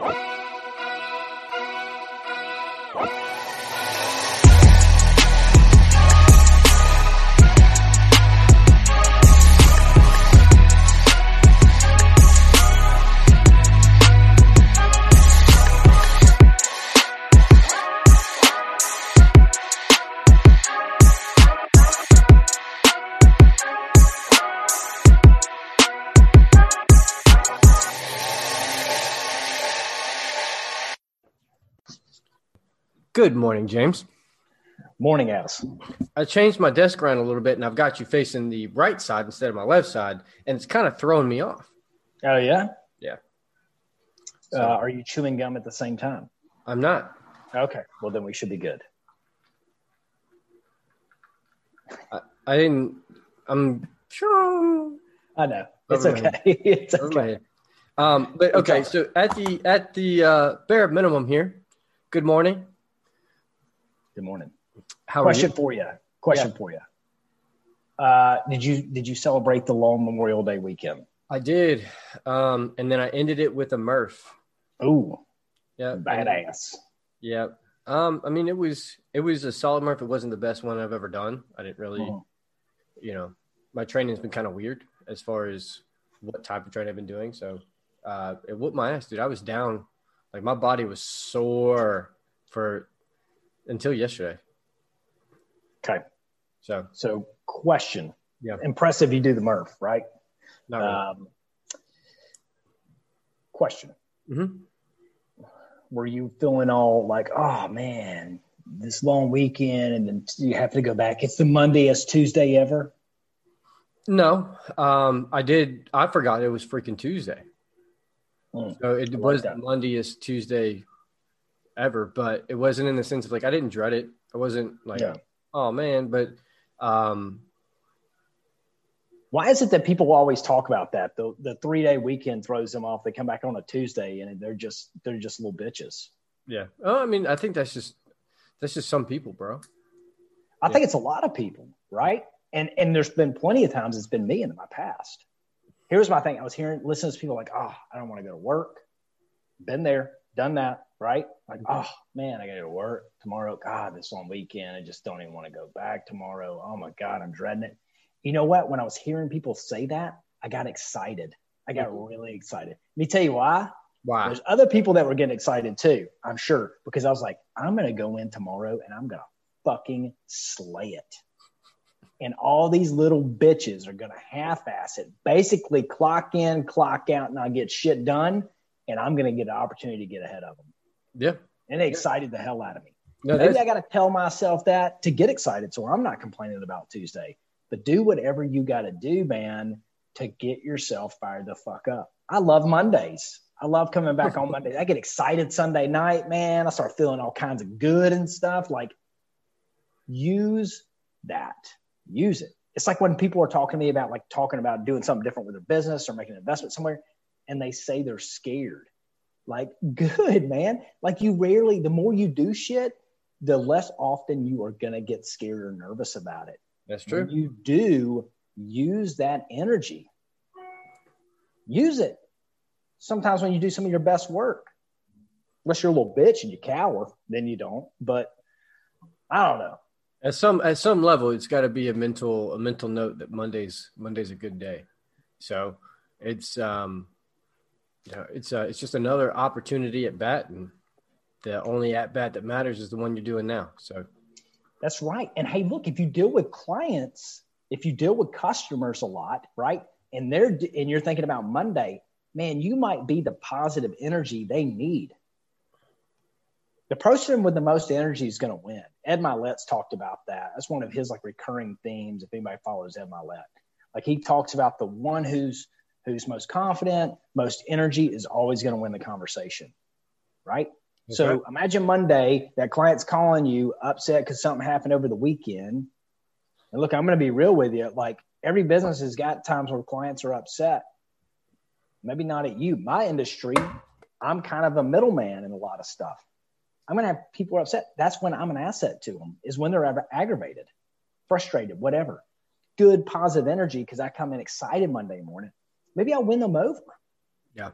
Woo! Good morning, James. Morning, Alice. I changed my desk around a little bit and I've got you facing the right side instead of my left side, and it's kind of throwing me off. Oh, yeah? Yeah. Uh, are you chewing gum at the same time? I'm not. Okay. Well, then we should be good. I, I didn't. I'm sure. I know. It's Over okay. it's okay. Um, but okay, so at the at the uh, bare minimum here. Good morning. Good morning. How Question are for you. Question Yeah. for you. Uh, did you did you celebrate the long Memorial Day weekend? I did, um, and then I ended it with a Murph. Ooh, Yeah, badass. Yeah. Um, I mean, it was it was a solid Murph. It wasn't the best one I've ever done. I didn't really, Mhm. you know, my training's been kind of weird as far as what type of training I've been doing. So uh, it whooped my ass, dude. I was down, like my body was sore for until yesterday. Okay. So So, question. Yeah. Impressive. You do the Murph, right? not really. Um, question. Mhm. Were you feeling all like, oh man, this long weekend, and then you have to go back? It's the Monday Tuesday ever. No, um, I did. I forgot it was freaking Tuesday. Mm. So it I was the Mondayest Tuesday ever, but it wasn't in the sense of like I didn't dread it. I wasn't like, Yeah. oh man, but um, Why is it that people always talk about that? The the three day weekend throws them off. They come back on a Tuesday and they're just they're just little bitches. yeah. Oh, I mean, I think that's just that's just some people, bro. I Yeah. think it's a lot of people, right? And and there's been plenty of times it's been me in my past. Here's my thing: I was hearing, listening to people like, "Oh, I don't want to go to work." Been there, done that, right? Like, mm-hmm. "Oh man, I got to go to work tomorrow." God, this long weekend, I just don't even want to go back tomorrow. Oh my God, I'm dreading it. You know what? When I was hearing people say that, I got excited. I got mm-hmm. really excited. Let me tell you why. Why? There's other people that were getting excited too, I'm sure, because I was like, I'm to go in tomorrow and I'm to fucking slay it. And all these little bitches are to half ass it, basically clock in, clock out, and I get shit done. And I'm to get an opportunity to get ahead of them. Yeah. And it excited the hell out of me. No, Maybe I got to tell myself that to get excited. So I'm not complaining about Tuesday, but do whatever you got to do, man, to get yourself fired the fuck up. I love Mondays. I love coming back on Monday. I get excited Sunday night, man. I start feeling all kinds of good and stuff. Like, use that. Use it. It's like when people are talking to me about like talking about doing something different with their business or making an investment somewhere, and they say they're scared. Like, good, man. Like, you rarely, the more you do shit, the less often you are going to get scared or nervous about it. that's When true. you do use that energy, use it. Sometimes when you do some of your best work, unless you're a little bitch and you cower, then you don't. But I don't know. At some at some level, it's got to be a mental a mental note that Monday's Monday's a good day. So it's um, know, it's uh, it's just another opportunity at bat, and the only at bat that matters is the one you're doing now. So That's right. And hey, look, if you deal with clients, if you deal with customers a lot, right? And they're and you're thinking about Monday, man, you might be the positive energy they need. The person with the most energy is going to win. Ed Mylett's talked about that. That's one of his like recurring themes. If anybody follows Ed Mylett, like he talks about the one who's who's most confident, most energy is always going to win the conversation, right? So imagine Monday that client's calling you upset because something happened over the weekend. And look, I'm going to be real with you. Like every business has got times where clients are upset. Maybe not at you. My industry, I'm kind of a middleman in a lot of stuff. I'm going to have people upset. That's when I'm an asset to them, is when they're ever aggravated, frustrated, whatever. Good, positive energy because I come in excited Monday morning. Maybe I'll win them over. Yeah.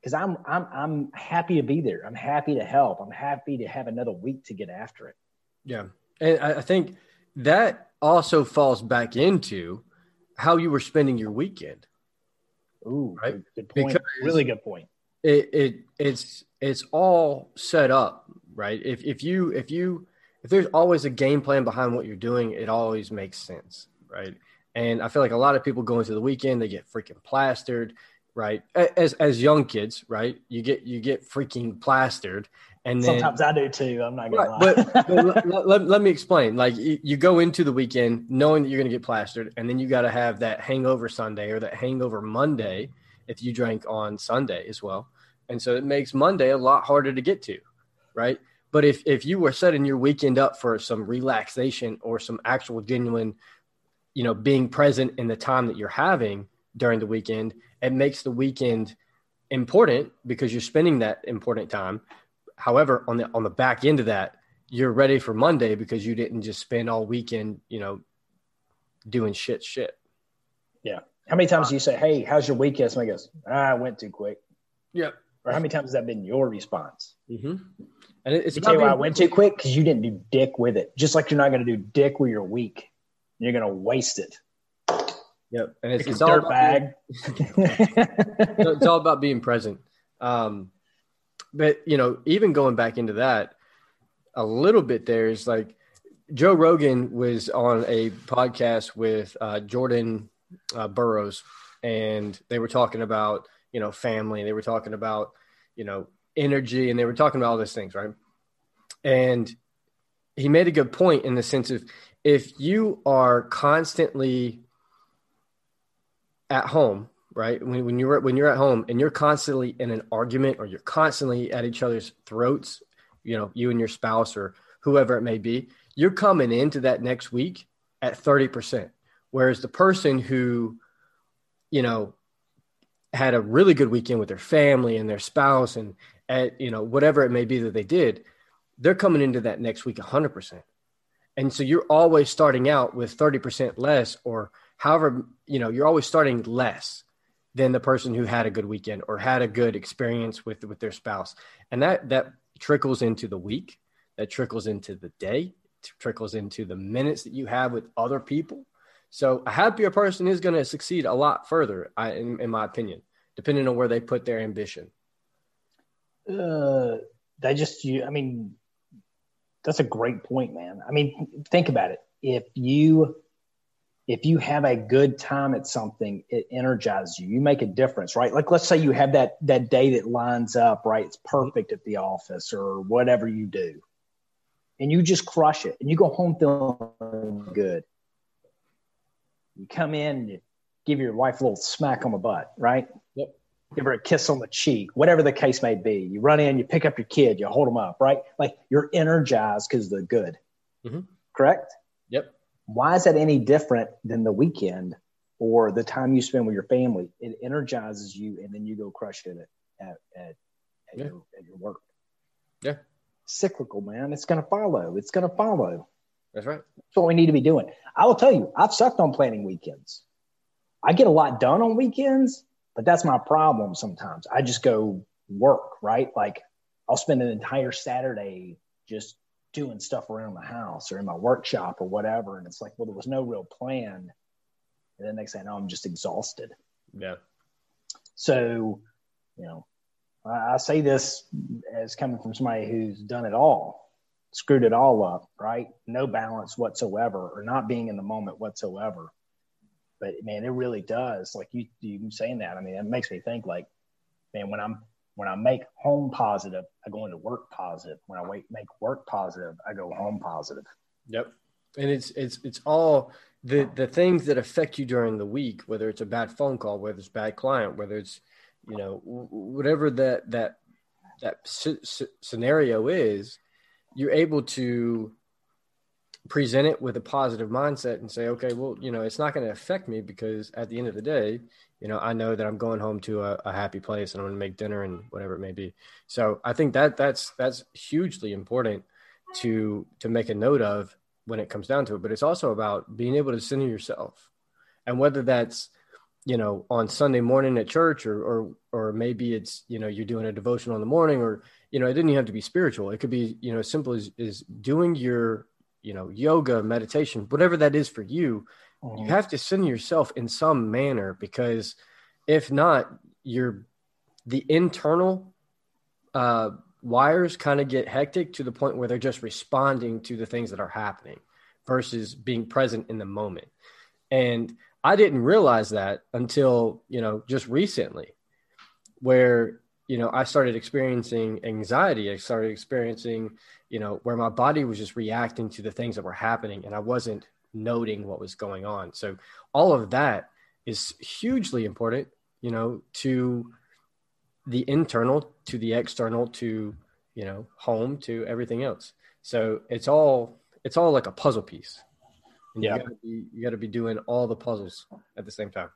because I'm I'm I'm happy to be there. I'm happy to help. I'm happy to have another week to get after it. Yeah, and I think that also falls back into how you were spending your weekend. Ooh, right? good, good point. Because really good point. It, it it's it's all set up right. If if you if you if there's always a game plan behind what you're doing, it always makes sense, right? And I feel like a lot of people go into the weekend, they get freaking plastered right? As as young kids, right? You get you get freaking plastered, and then, sometimes I do too. I'm not gonna right, lie. But, but let, let, let, me explain. Like you, you go into the weekend knowing that you're gonna get plastered, and then you got to have that hangover Sunday or that hangover Monday if you drank on Sunday as well, and so it makes Monday a lot harder to get to, right? But if if you were setting your weekend up for some relaxation or some actual genuine, you know, being present in the time that you're having during the weekend it makes the weekend important because you're spending that important time. However, on the on the back end of that, you're ready for Monday because you didn't just spend all weekend, you know, doing shit shit. Yeah. How many times do you say, "Hey, how's your weekend?" Somebody goes, ah, "I went too quick." Yep. Or how many times has that been your response? Mm-hmm. And it's you tell you why I went too quick because you didn't do dick with it. Just like you're not going to do dick with your week, you're going to waste it. Yep, and it's, it's all about bag. Being, it's all about being present. Um, but you know, even going back into that a little bit, there is like Joe Rogan was on a podcast with uh, Jordan uh, Burroughs, and they were talking about you know family. They were talking about you know energy, and they were talking about all those things, right? And he made a good point in the sense of if you are constantly at home, right? When, when you're when you're at home and you're constantly in an argument or you're constantly at each other's throats, you know, you and your spouse or whoever it may be, you're coming into that next week at 30%. Whereas the person who, you know, had a really good weekend with their family and their spouse and at, you know, whatever it may be that they did, they're coming into that next week 100%. And so you're always starting out with 30% less or however, you know, you're always starting less than the person who had a good weekend or had a good experience with with their spouse. And that that trickles into the week, that trickles into the day, trickles into the minutes that you have with other people. So a happier person is going to succeed a lot further, I, in, in my opinion, depending on where they put their ambition. Uh, they just, you, I mean, that's a great point, man. I mean, think about it. If you if you have a good time at something, it energizes you. You make a difference, right? Like let's say you have that that day that lines up, right? It's perfect at the office or whatever you do. And you just crush it and you go home feeling good. You come in and you give your wife a little smack on the butt, right? Yep. Give her a kiss on the cheek, whatever the case may be. You run in, you pick up your kid, you hold them up, right? Like you're energized because they're good. Mm-hmm. Correct? Yep why is that any different than the weekend or the time you spend with your family? It energizes you, and then you go crush it at at, at, at, yeah. your, at your work. Yeah, cyclical, man. It's going to follow. It's going to follow. That's right. That's what we need to be doing. I will tell you, I've sucked on planning weekends. I get a lot done on weekends, but that's my problem sometimes. I just go work, right? Like I'll spend an entire Saturday just doing stuff around the house or in my workshop or whatever. And it's like, well, there was no real plan. And then next thing I know, I'm just exhausted. Yeah. So, you know, I, I say this as coming from somebody who's done it all, screwed it all up, right? No balance whatsoever, or not being in the moment whatsoever. But man, it really does. Like you, you saying that, I mean, it makes me think like, man, when I'm when I make home positive, I go into work positive. When I make work positive, I go home positive. Yep. And it's it's it's all the the things that affect you during the week, whether it's a bad phone call, whether it's bad client, whether it's you know whatever that that that scenario is, you're able to present it with a positive mindset and say, okay, well, you know, it's not going to affect me because at the end of the day, you know, I know that I'm going home to a, a happy place and I'm going to make dinner and whatever it may be. So I think that that's that's hugely important to to make a note of when it comes down to it. But it's also about being able to center yourself, and whether that's you know, on Sunday morning at church, or or or maybe it's you know you're doing a devotional in the morning, or you know it didn't even have to be spiritual. It could be you know as simple as is doing your you know yoga, meditation, whatever that is for you. Mm-hmm. You have to center yourself in some manner because if not, you're the internal uh, wires kind of get hectic to the point where they're just responding to the things that are happening versus being present in the moment. And I didn't realize that until, you know, just recently, where, you know, I started experiencing anxiety. I started experiencing, you know, where my body was just reacting to the things that were happening and I wasn't noting what was going on. So all of that is hugely important, you know, to the internal to the external to, you know, home to everything else. So it's all it's all like a puzzle piece. And yeah. you you gotta be doing all the puzzles at the same time.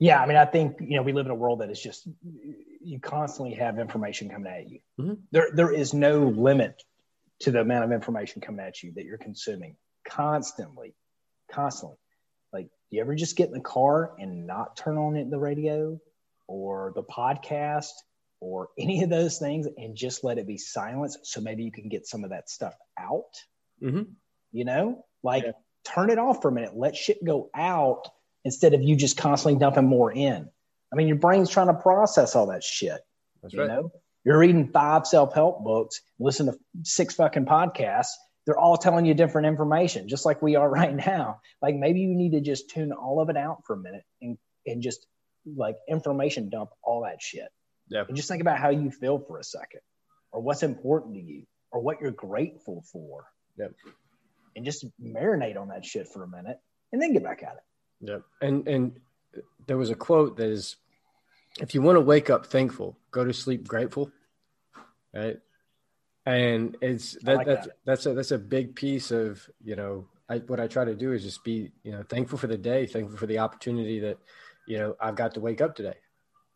Yeah, I mean, I think you know we live in a world that is just you constantly have information coming at you. Mm-hmm. There, there is no limit to the amount of information coming at you that you're consuming constantly, constantly. Like, do you ever just get in the car and not turn on it, the radio or the podcast or any of those things and just let it be silence so maybe you can get some of that stuff out? Mm-hmm. You know, like yeah. turn it off for a minute, let shit go out instead of you just constantly dumping more in. I mean, your brain's trying to process all that shit. That's you right. know, you're reading five self help books, listen to six fucking podcasts. They're all telling you different information, just like we are right now. Like maybe you need to just tune all of it out for a minute and and just like information dump all that shit. Yeah. And just think about how you feel for a second, or what's important to you, or what you're grateful for. Yep. And just marinate on that shit for a minute and then get back at it. Yep. And and there was a quote that is if you want to wake up thankful, go to sleep grateful. Right. And it's that, like that's that. that's a that's a big piece of, you know, I, what I try to do is just be, you know, thankful for the day, thankful for the opportunity that, you know, I've got to wake up today.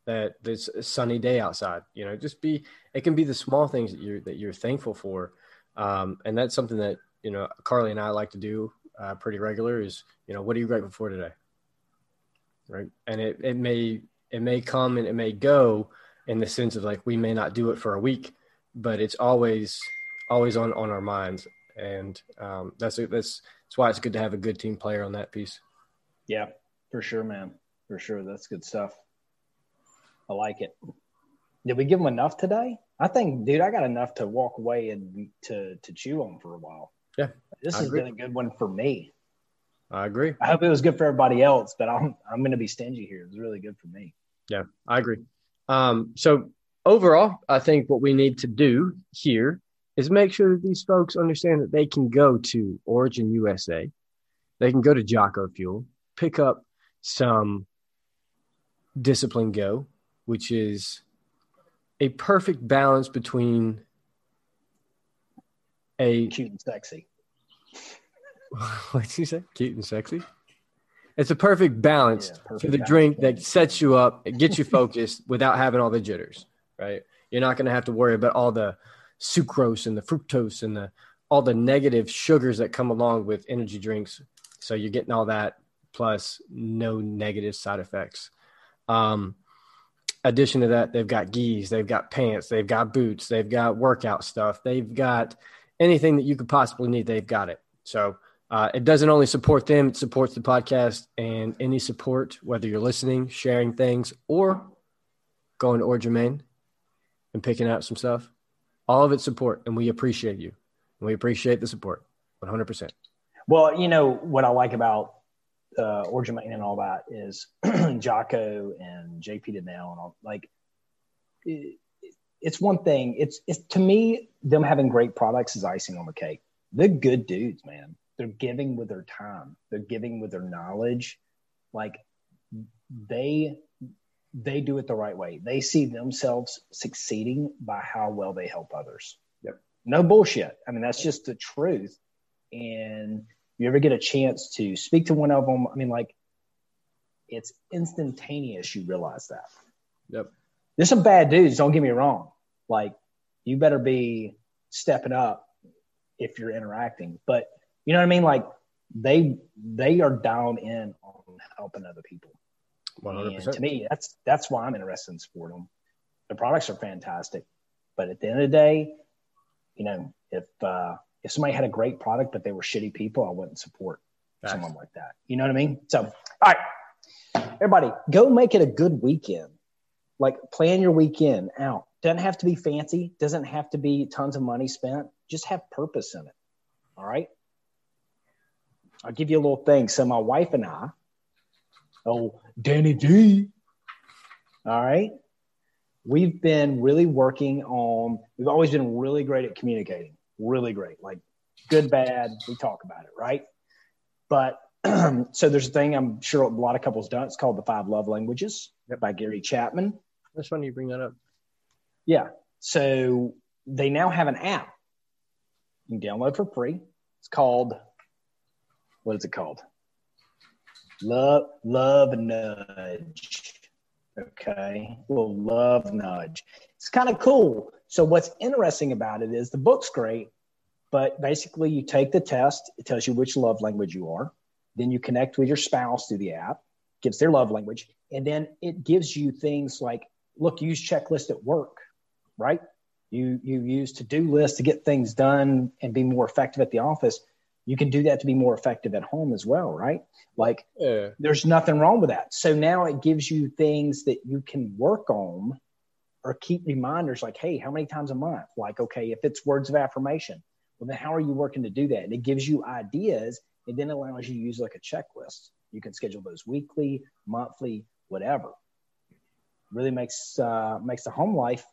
That it's a sunny day outside. You know, just be. It can be the small things that you're that you're thankful for, um, and that's something that, you know, Carly and I like to do uh, pretty regular is, you know, what are you grateful for today? Right. And it, it may, it may come and it may go in the sense of like, we may not do it for a week, but it's always, always on, on our minds. And um, that's, that's, that's why it's good to have a good team player on that piece. Yeah, for sure, man. For sure. That's good stuff. I like it. Did we give them enough today? I think, dude, I got enough to walk away and to to chew on for a while. Yeah, this I has agree. been a good one for me. I agree. I hope it was good for everybody else, but I'm I'm going to be stingy here. It was really good for me. Yeah, I agree. Um, so overall, I think what we need to do here is make sure that these folks understand that they can go to Origin USA, they can go to Jocko Fuel, pick up some Discipline Go, which is a perfect balance between a cute and sexy. what did you say? Cute and sexy. It's a perfect balance yeah, perfect for the balance. drink that sets you up, it gets you focused without having all the jitters. Right? You're not going to have to worry about all the sucrose and the fructose and the all the negative sugars that come along with energy drinks. So you're getting all that plus no negative side effects. Um, addition to that, they've got gis, they've got pants, they've got boots, they've got workout stuff, they've got anything that you could possibly need, they've got it. So uh, it doesn't only support them, it supports the podcast and any support, whether you're listening, sharing things, or going to Origin Maine and picking out some stuff. All of it support, and we appreciate you. We appreciate the support 100%. Well, you know, what I like about uh, Origin Maine and all that is Jocko and JP Dinnell and all like it, it's one thing. It's it's to me them having great products is icing on the cake. They're good dudes, man. They're giving with their time. They're giving with their knowledge. Like they they do it the right way. They see themselves succeeding by how well they help others. Yep. No bullshit. I mean, that's just the truth. And you ever get a chance to speak to one of them, I mean, like it's instantaneous. You realize that. Yep. There's some bad dudes. Don't get me wrong. Like you better be stepping up if you're interacting. But you know what I mean? Like they they are down in on helping other people. And to me, that's that's why I'm interested in support them. The products are fantastic, but at the end of the day, you know, if uh, if somebody had a great product but they were shitty people, I wouldn't support Facts. someone like that. You know what I mean? So, all right, everybody, go make it a good weekend. Like plan your weekend out. Doesn't have to be fancy. Doesn't have to be tons of money spent. Just have purpose in it. All right. I'll give you a little thing. So my wife and I, oh Danny D. All right. We've been really working on. We've always been really great at communicating. Really great. Like good, bad. We talk about it, right? But so there's a thing I'm sure a lot of couples done. It's called the Five Love Languages by Gary Chapman. That's funny you bring that up. Yeah. So they now have an app you can download for free. It's called what is it called? Love Love Nudge. Okay. Well, love nudge. It's kind of cool. So what's interesting about it is the book's great, but basically you take the test, it tells you which love language you are. Then you connect with your spouse through the app, gives their love language, and then it gives you things like, look, use checklist at work, right? You you use to-do lists to get things done and be more effective at the office. You can do that to be more effective at home as well, right? Like yeah. there's nothing wrong with that. So now it gives you things that you can work on or keep reminders like, hey, how many times a month? Like, okay, if it's words of affirmation, well, then how are you working to do that? And it gives you ideas and then allows you to use like a checklist. You can schedule those weekly, monthly, whatever. Really makes uh, makes the home life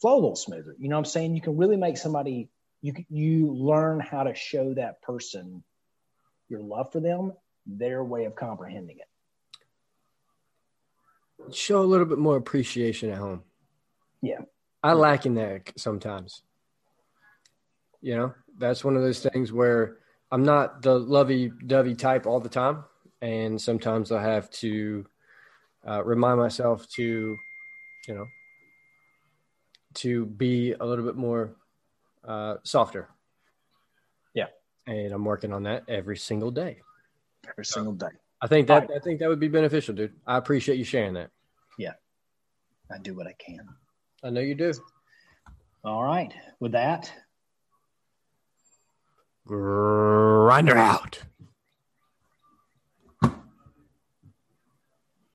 flow a little smoother. You know what I'm saying? You can really make somebody you you learn how to show that person your love for them, their way of comprehending it. Show a little bit more appreciation at home. Yeah. I lack in that sometimes. You know, that's one of those things where I'm not the lovey dovey type all the time. And sometimes I have to uh, remind myself to, you know, to be a little bit more uh, softer. Yeah. And I'm working on that every single day. Every single day. I think that I think that would be beneficial, dude. I appreciate you sharing that. Yeah. I do what I can. I know you do. All right. With that, Grinder out.